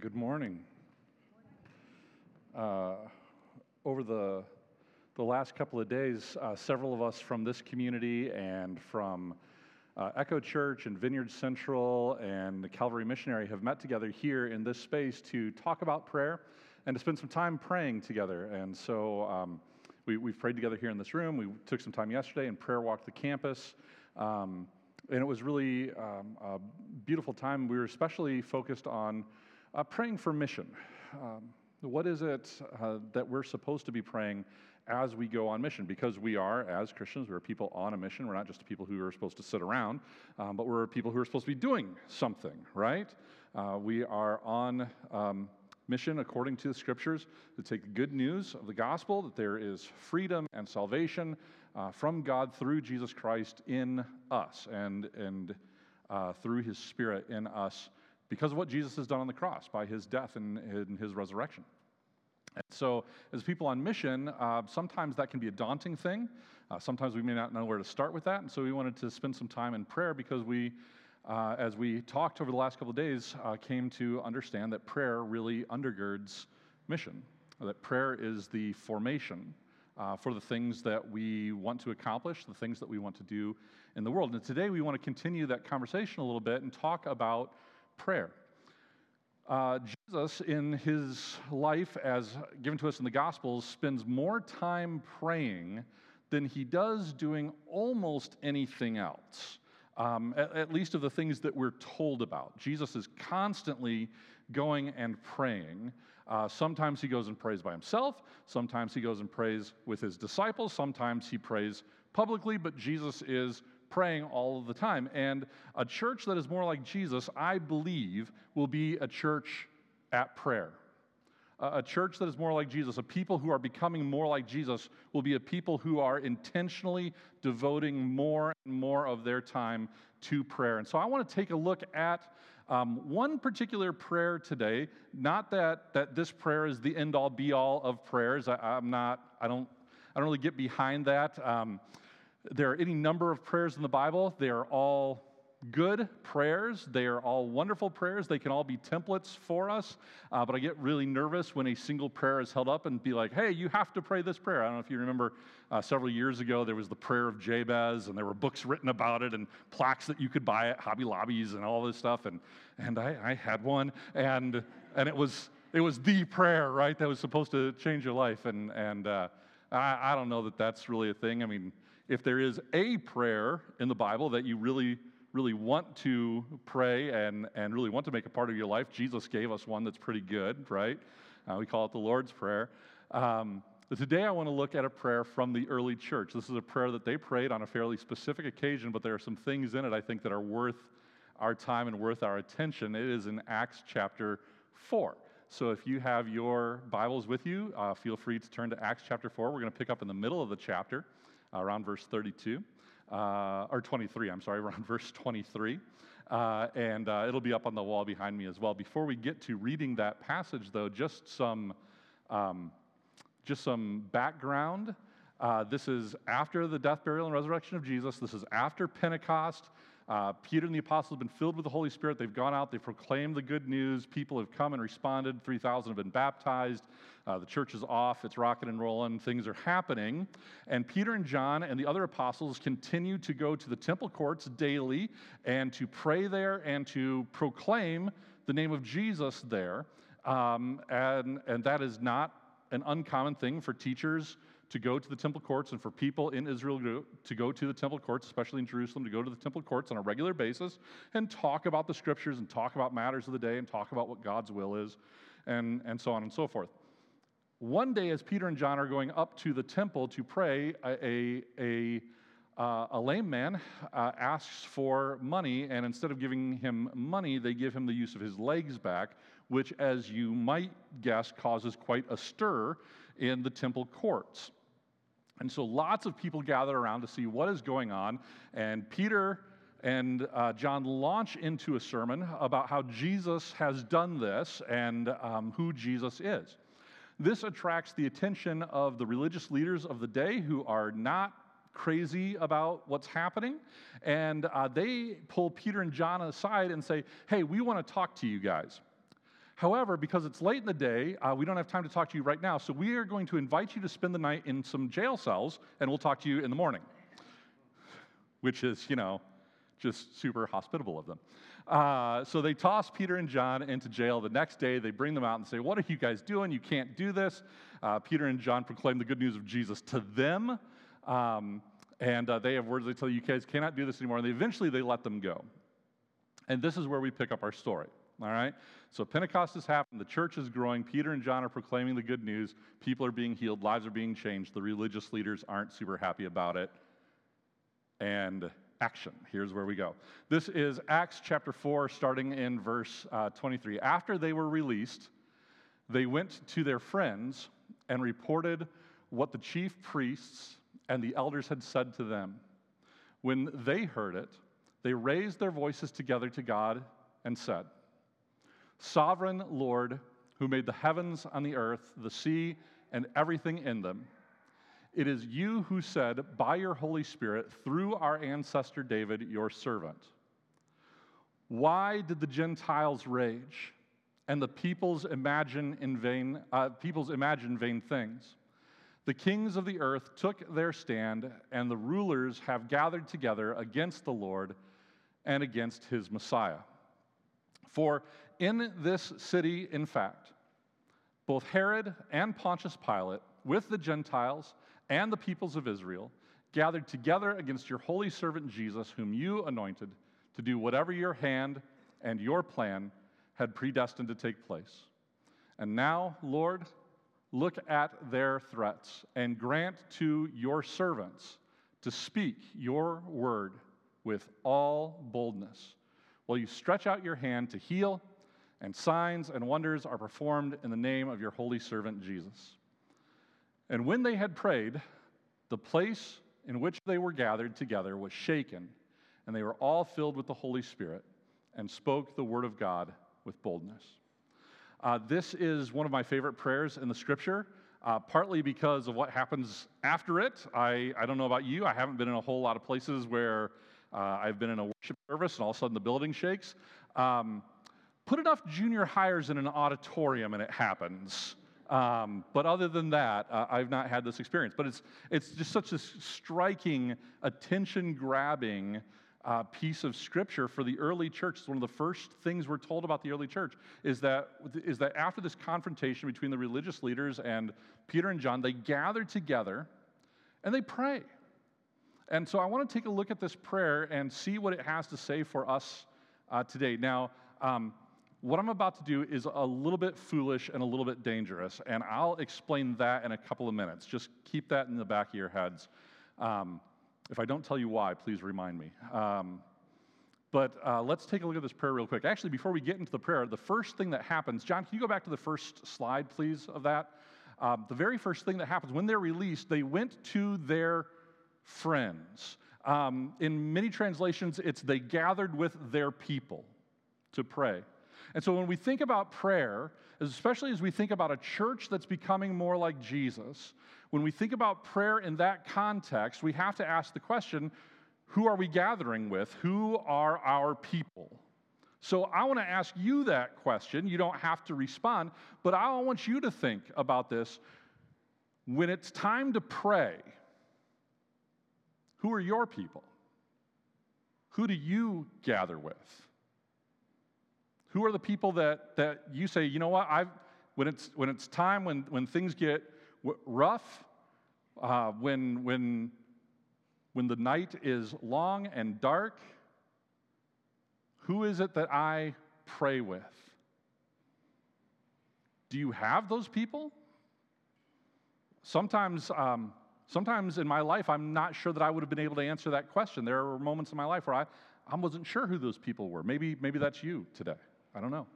Good morning. Uh, over the, the last couple of days, uh, several of us from this community and from uh, Echo Church and Vineyard Central and the Calvary Missionary have met together here in this space to talk about prayer and to spend some time praying together. And so um, we, we've prayed together here in this room. We took some time yesterday and prayer walked the campus. Um, and it was really um, a beautiful time. We were especially focused on uh, praying for mission. Um, what is it uh, that we're supposed to be praying as we go on mission? Because we are, as Christians, we're people on a mission. We're not just people who are supposed to sit around, um, but we're people who are supposed to be doing something, right? Uh, we are on um, mission according to the scriptures to take the good news of the gospel that there is freedom and salvation uh, from God through Jesus Christ in us and, and uh, through his spirit in us because of what Jesus has done on the cross by his death and, and his resurrection. And so, as people on mission, uh, sometimes that can be a daunting thing. Uh, sometimes we may not know where to start with that. And so, we wanted to spend some time in prayer because we, uh, as we talked over the last couple of days, uh, came to understand that prayer really undergirds mission, that prayer is the formation. Uh, for the things that we want to accomplish, the things that we want to do in the world. And today we want to continue that conversation a little bit and talk about prayer. Uh, Jesus, in his life as given to us in the Gospels, spends more time praying than he does doing almost anything else, um, at, at least of the things that we're told about. Jesus is constantly going and praying. Uh, sometimes he goes and prays by himself. Sometimes he goes and prays with his disciples. Sometimes he prays publicly, but Jesus is praying all of the time. And a church that is more like Jesus, I believe, will be a church at prayer. A church that is more like Jesus, a people who are becoming more like Jesus, will be a people who are intentionally devoting more and more of their time to prayer. And so I want to take a look at um, one particular prayer today. Not that, that this prayer is the end all be all of prayers. I, am not, I don't, I don't really get behind that. Um, there are any number of prayers in the Bible. They are all good prayers. They are all wonderful prayers. They can all be templates for us. Uh, but I get really nervous when a single prayer is held up and be like, hey, you have to pray this prayer. I don't know if you remember uh, several years ago, there was the prayer of Jabez, and there were books written about it and plaques that you could buy at Hobby Lobbies and all this stuff. And, and I, I had one, and, and it, was, it was the prayer, right, that was supposed to change your life. And, and uh, I, I don't know that that's really a thing. I mean, if there is a prayer in the Bible that you really, really want to pray and, and really want to make a part of your life, Jesus gave us one that's pretty good, right? Uh, we call it the Lord's Prayer. Um, today, I want to look at a prayer from the early church. This is a prayer that they prayed on a fairly specific occasion, but there are some things in it I think that are worth our time and worth our attention. It is in Acts chapter 4. So if you have your Bibles with you, uh, feel free to turn to Acts chapter 4. We're going to pick up in the middle of the chapter around verse 32, uh, or 23, I'm sorry, around verse 23. Uh, and uh, it'll be up on the wall behind me as well. Before we get to reading that passage, though, just some, um, just some background. Uh, this is after the death, burial, and resurrection of Jesus. This is after Pentecost. Uh, Peter and the apostles have been filled with the Holy Spirit. They've gone out, they've proclaimed the good news. People have come and responded. 3,000 have been baptized. Uh, the church is off, it's rocking and rolling, things are happening. And Peter and John and the other apostles continue to go to the temple courts daily and to pray there and to proclaim the name of Jesus there. Um, and, and that is not an uncommon thing for teachers to go to the temple courts and for people in Israel to go to the temple courts, especially in Jerusalem, to go to the temple courts on a regular basis and talk about the scriptures and talk about matters of the day and talk about what God's will is and, and so on and so forth. One day, as Peter and John are going up to the temple to pray, a, a, uh, a lame man uh, asks for money, and instead of giving him money, they give him the use of his legs back, which, as you might guess, causes quite a stir in the temple courts. And so lots of people gather around to see what is going on. And Peter and uh, John launch into a sermon about how Jesus has done this and um, who Jesus is. This attracts the attention of the religious leaders of the day who are not crazy about what's happening. And uh, they pull Peter and John aside and say, Hey, we want to talk to you guys. However, because it's late in the day, uh, we don't have time to talk to you right now, so we are going to invite you to spend the night in some jail cells, and we'll talk to you in the morning, which is, you know, just super hospitable of them. Uh, so they toss Peter and John into jail. The next day, they bring them out and say, What are you guys doing? You can't do this. Uh, Peter and John proclaim the good news of Jesus to them. Um, and uh, they have words they tell you, you guys cannot do this anymore. And they, eventually, they let them go. And this is where we pick up our story. All right? So Pentecost has happened. The church is growing. Peter and John are proclaiming the good news. People are being healed. Lives are being changed. The religious leaders aren't super happy about it. And action. Here's where we go. This is Acts chapter 4, starting in verse uh, 23. After they were released, they went to their friends and reported what the chief priests and the elders had said to them. When they heard it, they raised their voices together to God and said, Sovereign Lord, who made the heavens and the earth, the sea, and everything in them, it is you who said, by your Holy Spirit, through our ancestor David, your servant. Why did the Gentiles rage and the peoples imagine in vain, uh, peoples imagine vain things? The kings of the earth took their stand, and the rulers have gathered together against the Lord and against his Messiah. For in this city, in fact, both Herod and Pontius Pilate, with the Gentiles and the peoples of Israel, gathered together against your holy servant Jesus, whom you anointed to do whatever your hand and your plan had predestined to take place. And now, Lord, look at their threats and grant to your servants to speak your word with all boldness while you stretch out your hand to heal and signs and wonders are performed in the name of your holy servant Jesus. And when they had prayed, the place in which they were gathered together was shaken, and they were all filled with the Holy Spirit and spoke the word of God with boldness. Uh, this is one of my favorite prayers in the scripture, uh, partly because of what happens after it. I, I don't know about you, I haven't been in a whole lot of places where uh, I've been in a worship service and all of a sudden the building shakes. Um, Put enough junior highers in an auditorium and it happens. Um, but other than that, uh, I've not had this experience. But it's, it's just such a striking, attention grabbing uh, piece of scripture for the early church. It's one of the first things we're told about the early church is that, is that after this confrontation between the religious leaders and Peter and John, they gather together and they pray. And so I want to take a look at this prayer and see what it has to say for us uh, today. Now, um, what I'm about to do is a little bit foolish and a little bit dangerous, and I'll explain that in a couple of minutes. Just keep that in the back of your heads. Um, if I don't tell you why, please remind me. Um, but uh, let's take a look at this prayer real quick. Actually, before we get into the prayer, the first thing that happens, John, can you go back to the first slide, please, of that? Um, the very first thing that happens when they're released, they went to their friends. Um, in many translations, it's they gathered with their people to pray. And so when we think about prayer, especially as we think about a church that's becoming more like Jesus, when we think about prayer in that context, we have to ask the question who are we gathering with? Who are our people? So I want to ask you that question. You don't have to respond, but I want you to think about this. When it's time to pray, who are your people? Who do you gather with? Who are the people that, that you say, you know what, I've, when, it's, when it's time, when, when things get rough, uh, when, when, when the night is long and dark, who is it that I pray with? Do you have those people? Sometimes, um, sometimes in my life, I'm not sure that I would have been able to answer that question. There were moments in my life where I, I wasn't sure who those people were. Maybe, maybe that's you today. I don't know.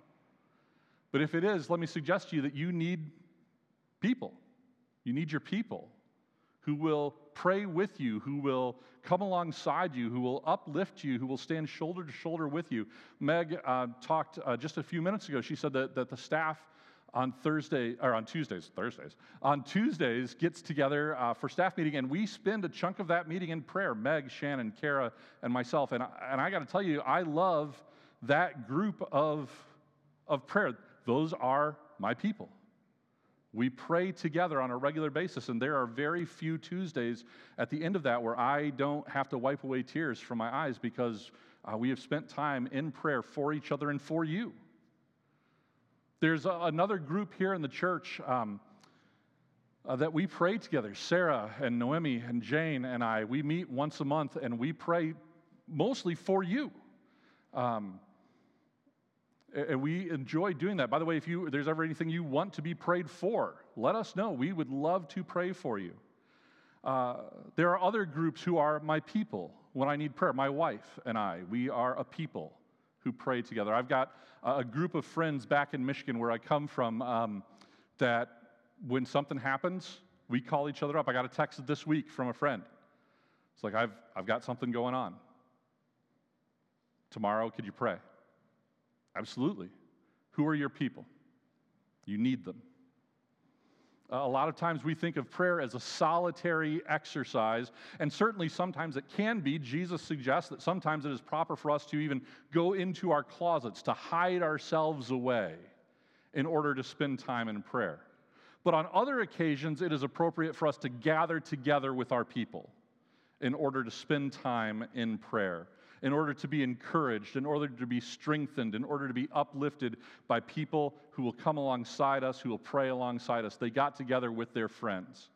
But if it is, let me suggest to you that you need people. You need your people who will pray with you, who will come alongside you, who will uplift you, who will stand shoulder to shoulder with you. Meg uh, talked uh, just a few minutes ago. She said that, that the staff on Thursday, or on Tuesdays, Thursdays, on Tuesdays gets together uh, for staff meeting, and we spend a chunk of that meeting in prayer. Meg, Shannon, Kara, and myself. And, and I got to tell you, I love that group of, of prayer. those are my people. We pray together on a regular basis, and there are very few Tuesdays at the end of that where I don't have to wipe away tears from my eyes because uh, we have spent time in prayer for each other and for you. There's a, another group here in the church um, uh, that we pray together. Sarah and Noemi and Jane and I, we meet once a month and we pray mostly for you. Um, and we enjoy doing that. By the way, if you, there's ever anything you want to be prayed for, let us know. We would love to pray for you. Uh, there are other groups who are my people when I need prayer. My wife and I, we are a people who pray together. I've got a group of friends back in Michigan where I come from um, that when something happens, we call each other up. I got a text this week from a friend. It's like, I've, I've got something going on. Tomorrow, could you pray? Absolutely. Who are your people? You need them. A lot of times we think of prayer as a solitary exercise, and certainly sometimes it can be. Jesus suggests that sometimes it is proper for us to even go into our closets, to hide ourselves away in order to spend time in prayer. But on other occasions, it is appropriate for us to gather together with our people in order to spend time in prayer in order to be encouraged, in order to be strengthened, in order to be uplifted by people who will come alongside us, who will pray alongside us. They got together with their friends,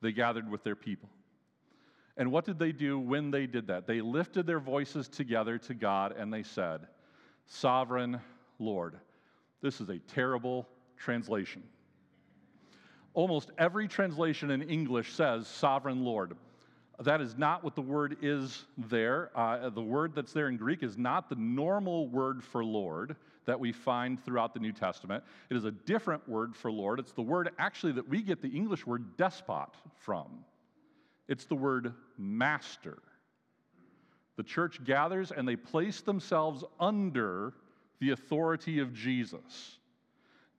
they gathered with their people. And what did they do when they did that? They lifted their voices together to God and they said, Sovereign Lord. This is a terrible translation. Almost every translation in English says Sovereign Lord. That is not what the word is there. Uh, the word that's there in Greek is not the normal word for Lord that we find throughout the New Testament. It is a different word for Lord. It's the word actually that we get the English word despot from. It's the word master. The church gathers and they place themselves under the authority of Jesus.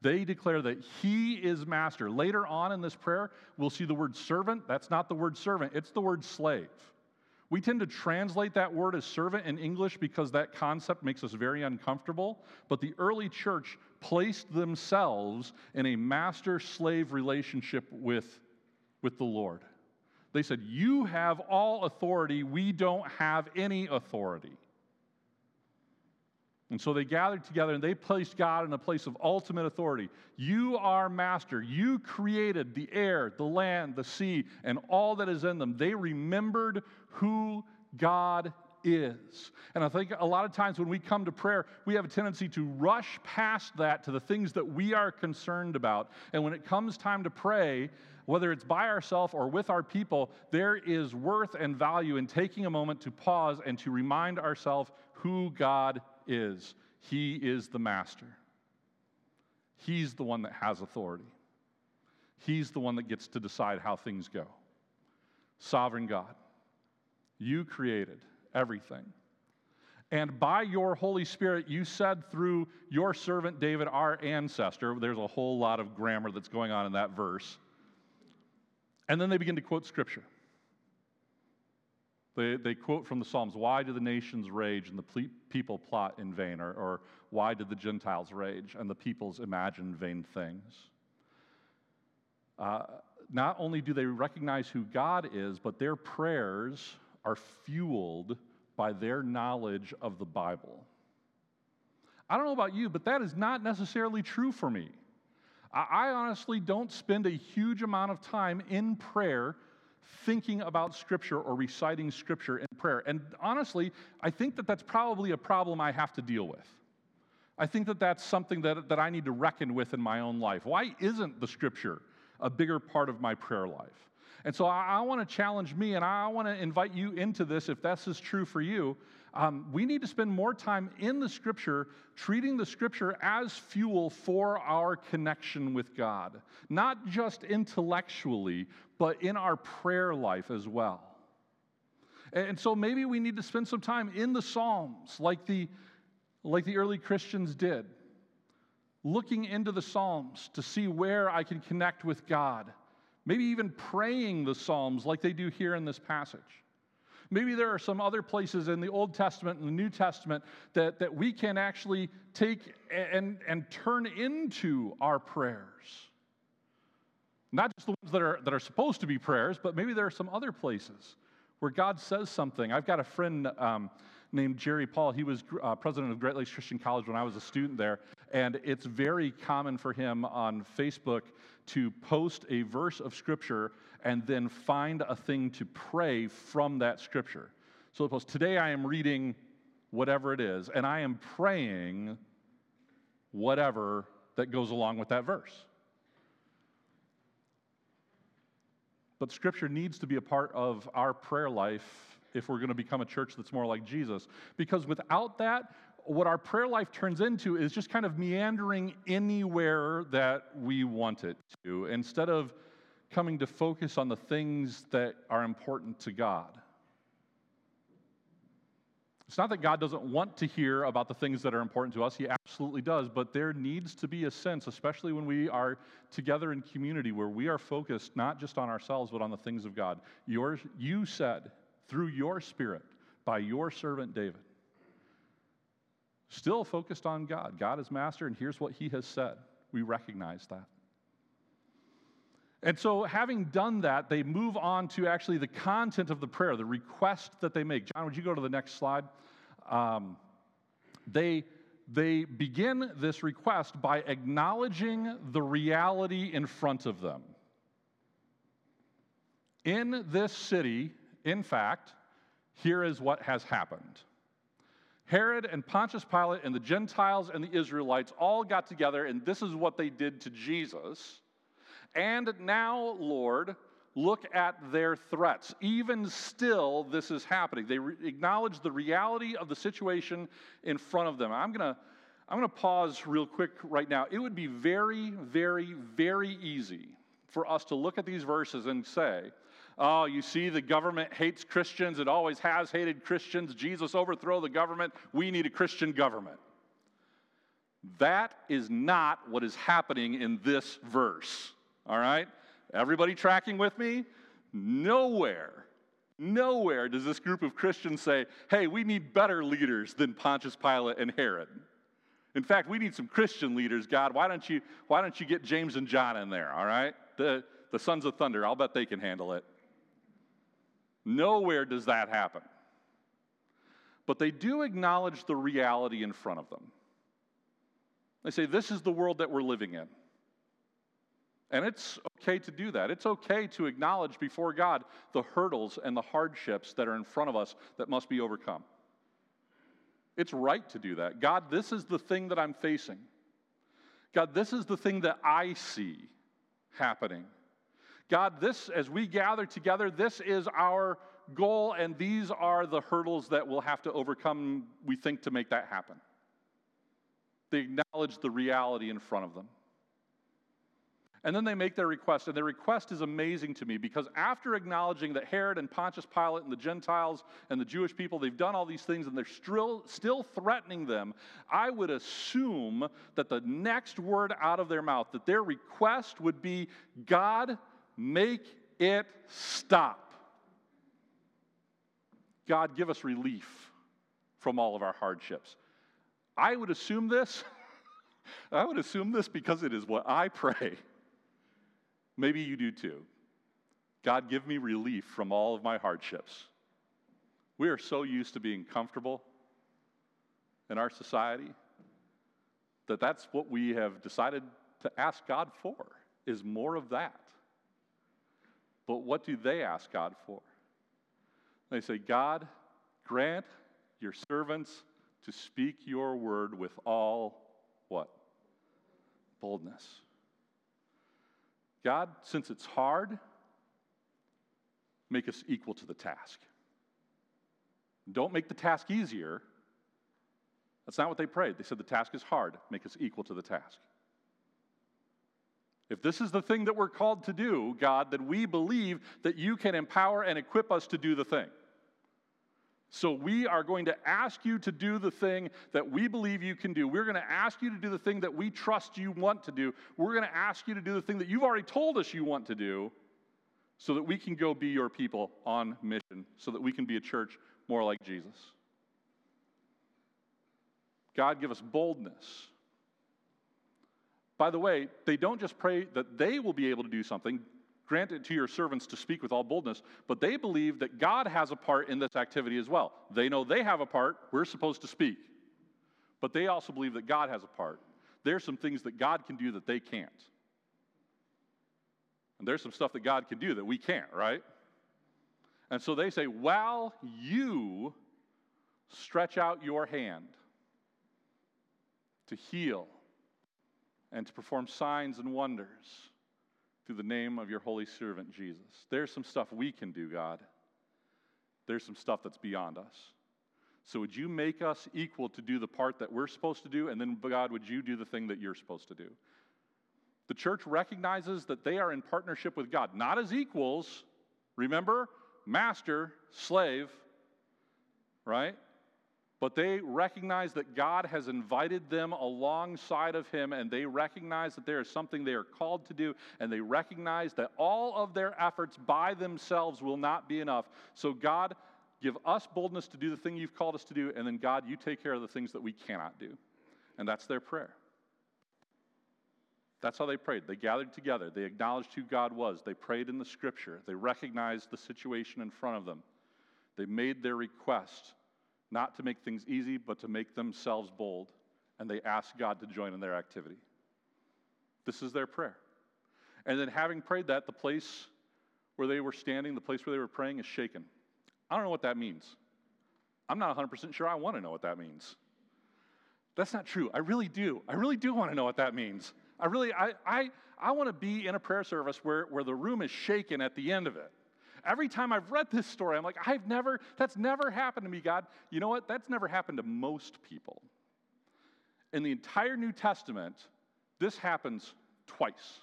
They declare that he is master. Later on in this prayer, we'll see the word servant. That's not the word servant, it's the word slave. We tend to translate that word as servant in English because that concept makes us very uncomfortable. But the early church placed themselves in a master slave relationship with, with the Lord. They said, You have all authority, we don't have any authority. And so they gathered together and they placed God in a place of ultimate authority. You are master. You created the air, the land, the sea, and all that is in them. They remembered who God is. And I think a lot of times when we come to prayer, we have a tendency to rush past that to the things that we are concerned about. And when it comes time to pray, whether it's by ourselves or with our people, there is worth and value in taking a moment to pause and to remind ourselves who God is He is the master. He's the one that has authority. He's the one that gets to decide how things go. Sovereign God, you created everything. And by your Holy Spirit, you said through your servant David, our ancestor, there's a whole lot of grammar that's going on in that verse. And then they begin to quote scripture. They, they quote from the Psalms Why do the nations rage and the people plot in vain? Or, or why did the Gentiles rage and the peoples imagine vain things? Uh, not only do they recognize who God is, but their prayers are fueled by their knowledge of the Bible. I don't know about you, but that is not necessarily true for me. I, I honestly don't spend a huge amount of time in prayer thinking about Scripture or reciting Scripture in prayer. And honestly, I think that that's probably a problem I have to deal with. I think that that's something that, that I need to reckon with in my own life. Why isn't the Scripture a bigger part of my prayer life? And so I, I want to challenge me and I want to invite you into this if this is true for you. Um, we need to spend more time in the scripture, treating the scripture as fuel for our connection with God, not just intellectually, but in our prayer life as well. And so maybe we need to spend some time in the Psalms, like the, like the early Christians did, looking into the Psalms to see where I can connect with God. Maybe even praying the Psalms like they do here in this passage. Maybe there are some other places in the Old Testament and the New Testament that, that we can actually take and, and turn into our prayers. Not just the ones that are, that are supposed to be prayers, but maybe there are some other places where God says something. I've got a friend um, named Jerry Paul. He was uh, president of Great Lakes Christian College when I was a student there. And it's very common for him on Facebook to post a verse of Scripture and then find a thing to pray from that Scripture. So suppose today I am reading whatever it is, and I am praying whatever that goes along with that verse. But Scripture needs to be a part of our prayer life if we're going to become a church that's more like Jesus. Because without that, what our prayer life turns into is just kind of meandering anywhere that we want it to instead of coming to focus on the things that are important to God. It's not that God doesn't want to hear about the things that are important to us, He absolutely does, but there needs to be a sense, especially when we are together in community, where we are focused not just on ourselves, but on the things of God. Yours, you said through your Spirit by your servant David, still focused on God. God is master, and here's what He has said. We recognize that. And so, having done that, they move on to actually the content of the prayer, the request that they make. John, would you go to the next slide? Um, they, they begin this request by acknowledging the reality in front of them. In this city, in fact, here is what has happened. Herod and Pontius Pilate and the Gentiles and the Israelites all got together, and this is what they did to Jesus. And now, Lord, look at their threats. Even still, this is happening. They re- acknowledge the reality of the situation in front of them. I'm going to I'm going to pause real quick right now. It would be very, very, very easy for us to look at these verses and say, Oh, you see, the government hates Christians. It always has hated Christians. Jesus overthrow the government. We need a Christian government. That is not what is happening in this verse. All right? Everybody tracking with me? Nowhere, nowhere does this group of Christians say, hey, we need better leaders than Pontius Pilate and Herod. In fact, we need some Christian leaders, God. Why don't you, why don't you get James and John in there, all right? The, the sons of thunder, I'll bet they can handle it. Nowhere does that happen. But they do acknowledge the reality in front of them. They say, This is the world that we're living in. And it's okay to do that. It's okay to acknowledge before God the hurdles and the hardships that are in front of us that must be overcome. It's right to do that. God, this is the thing that I'm facing. God, this is the thing that I see happening. God, this, as we gather together, this is our goal, and these are the hurdles that we'll have to overcome, we think, to make that happen. They acknowledge the reality in front of them. And then they make their request, and their request is amazing to me because after acknowledging that Herod and Pontius Pilate and the Gentiles and the Jewish people, they've done all these things and they're still, still threatening them, I would assume that the next word out of their mouth, that their request would be God, make it stop. God, give us relief from all of our hardships. I would assume this. I would assume this because it is what I pray. Maybe you do too. God, give me relief from all of my hardships. We are so used to being comfortable in our society that that's what we have decided to ask God for is more of that. But what do they ask God for? They say, God, grant your servants to speak your word with all what? Boldness. God, since it's hard, make us equal to the task. Don't make the task easier. That's not what they prayed. They said the task is hard, make us equal to the task. If this is the thing that we're called to do, God, then we believe that you can empower and equip us to do the thing. So we are going to ask you to do the thing that we believe you can do. We're going to ask you to do the thing that we trust you want to do. We're going to ask you to do the thing that you've already told us you want to do. so that we can go be your people on mission, so that we can be a church more like Jesus. God, give us boldness. By the way, they don't just pray that they will be able to do something, grant it to your servants to speak with all boldness, but they believe that God has a part in this activity as well. They know they have a part, we're supposed to speak. But they also believe that God has a part. There's some things that God can do that they can't. And there's some stuff that God can do that we can't, right? And so they say, while you stretch out your hand to heal and to perform signs and wonders through the name of your holy servant Jesus. There's some stuff we can do, God. There's some stuff that's beyond us. So, would you make us equal to do the part that we're supposed to do? And then, God, would you do the thing that you're supposed to do? The church recognizes that they are in partnership with God, not as equals. Remember, master, slave, right? But they recognize that God has invited them alongside of Him, and they recognize that there is something they are called to do, and they recognize that all of their efforts by themselves will not be enough. So, God, give us boldness to do the thing you've called us to do, and then, God, you take care of the things that we cannot do. And that's their prayer. That's how they prayed. They gathered together. They acknowledged who God was. They prayed in the scripture. They recognized the situation in front of them. They made their request not to make things easy, but to make themselves bold. And they ask God to join in their activity. This is their prayer. And then, having prayed that, the place where they were standing, the place where they were praying, is shaken. I don't know what that means. I'm not 100% sure I want to know what that means. That's not true. I really do. I really do want to know what that means. I really, I, I, I want to be in a prayer service where, where the room is shaken at the end of it. Every time I've read this story, I'm like, I've never, that's never happened to me, God. You know what? That's never happened to most people. In the entire New Testament, this happens twice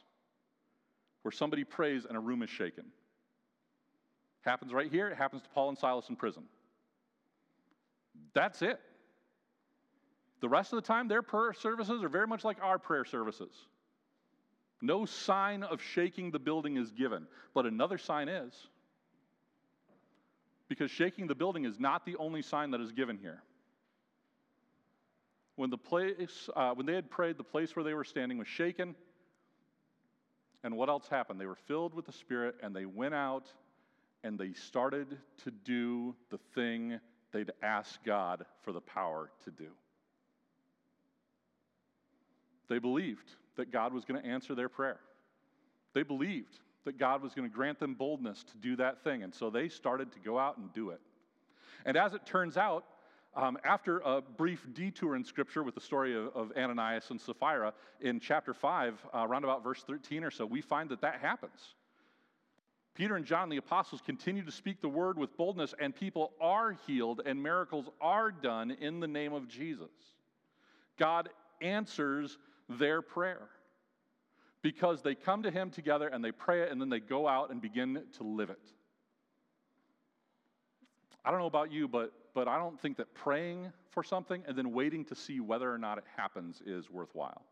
where somebody prays and a room is shaken. Happens right here, it happens to Paul and Silas in prison. That's it. The rest of the time, their prayer services are very much like our prayer services. No sign of shaking the building is given, but another sign is because shaking the building is not the only sign that is given here. When, the place, uh, when they had prayed, the place where they were standing was shaken. And what else happened? They were filled with the Spirit and they went out and they started to do the thing they'd asked God for the power to do. They believed that God was going to answer their prayer. They believed that God was going to grant them boldness to do that thing. And so they started to go out and do it. And as it turns out, um, after a brief detour in Scripture with the story of, of Ananias and Sapphira, in chapter 5, uh, around about verse 13 or so, we find that that happens. Peter and John, the apostles, continue to speak the word with boldness, and people are healed and miracles are done in the name of Jesus. God answers their prayer because they come to Him together and they pray it and then they go out and begin to live it. I don't know about you, but, but I don't think that praying for something and then waiting to see whether or not it happens is worthwhile.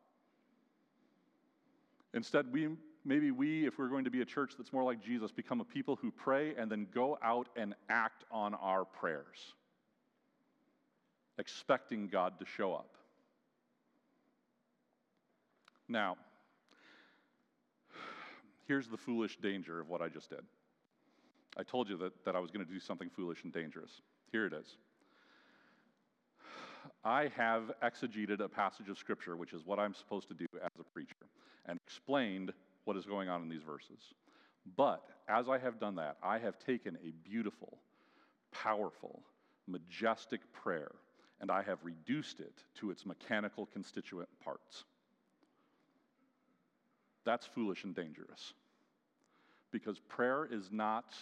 Instead, we, maybe we, if we're going to be a church that's more like Jesus, become a people who pray and then go out and act on our prayers, expecting God to show up. Now, here's the foolish danger of what I just did. I told you that, that I was going to do something foolish and dangerous. Here it is. I have exegeted a passage of Scripture, which is what I'm supposed to do as a preacher, and explained what is going on in these verses. But as I have done that, I have taken a beautiful, powerful, majestic prayer, and I have reduced it to its mechanical constituent parts. That's foolish and dangerous. Because prayer is not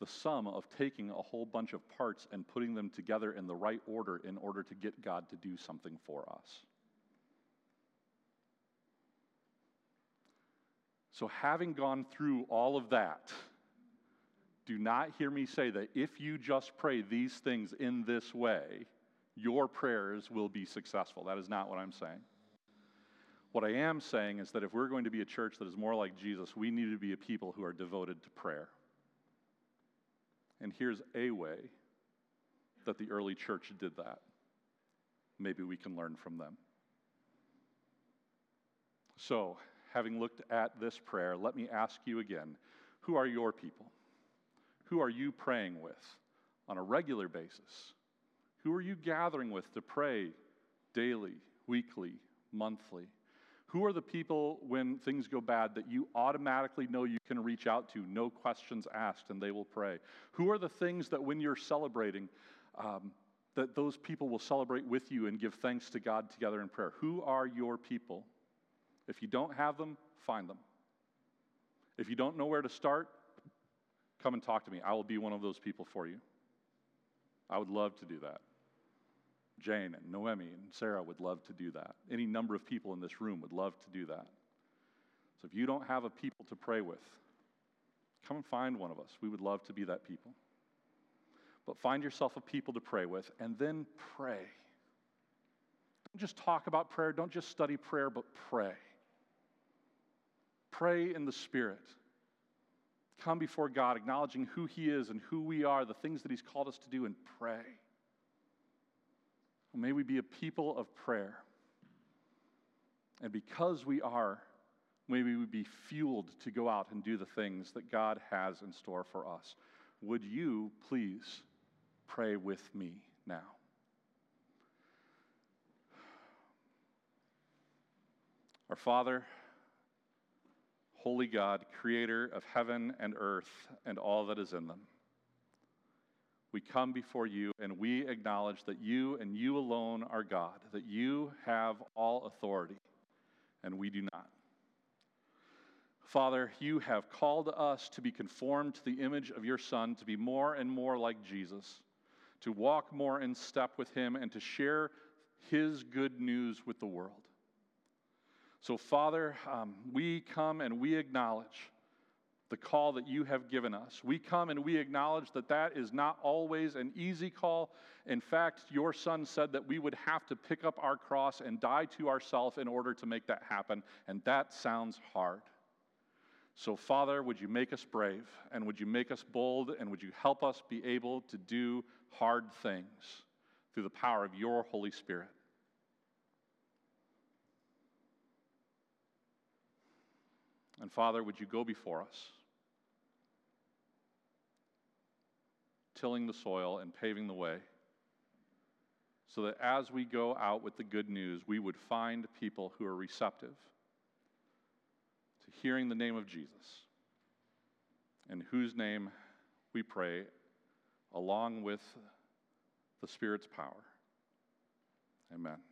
the sum of taking a whole bunch of parts and putting them together in the right order in order to get God to do something for us. So, having gone through all of that, do not hear me say that if you just pray these things in this way, your prayers will be successful. That is not what I'm saying. What I am saying is that if we're going to be a church that is more like Jesus, we need to be a people who are devoted to prayer. And here's a way that the early church did that. Maybe we can learn from them. So, having looked at this prayer, let me ask you again who are your people? Who are you praying with on a regular basis? Who are you gathering with to pray daily, weekly, monthly? Who are the people when things go bad that you automatically know you can reach out to, no questions asked, and they will pray? Who are the things that when you're celebrating, um, that those people will celebrate with you and give thanks to God together in prayer? Who are your people? If you don't have them, find them. If you don't know where to start, come and talk to me. I will be one of those people for you. I would love to do that. Jane and Noemi and Sarah would love to do that. Any number of people in this room would love to do that. So if you don't have a people to pray with, come and find one of us. We would love to be that people. But find yourself a people to pray with and then pray. Don't just talk about prayer, don't just study prayer, but pray. Pray in the Spirit. Come before God, acknowledging who He is and who we are, the things that He's called us to do, and pray. May we be a people of prayer. And because we are, may we be fueled to go out and do the things that God has in store for us. Would you please pray with me now? Our Father, Holy God, creator of heaven and earth and all that is in them we come before you and we acknowledge that you and you alone are God, that you have all authority, and we do not. Father, you have called us to be conformed to the image of your Son, to be more and more like Jesus, to walk more in step with him, and to share his good news with the world. So, Father, um, we come and we acknowledge the call that you have given us. We come and we acknowledge that that is not always an easy call. In fact, your son said that we would have to pick up our cross and die to ourselves in order to make that happen, and that sounds hard. So, Father, would you make us brave and would you make us bold and would you help us be able to do hard things through the power of your Holy Spirit? And Father, would you go before us? Tilling the soil and paving the way so that as we go out with the good news, we would find people who are receptive to hearing the name of Jesus, in whose name we pray, along with the Spirit's power. Amen.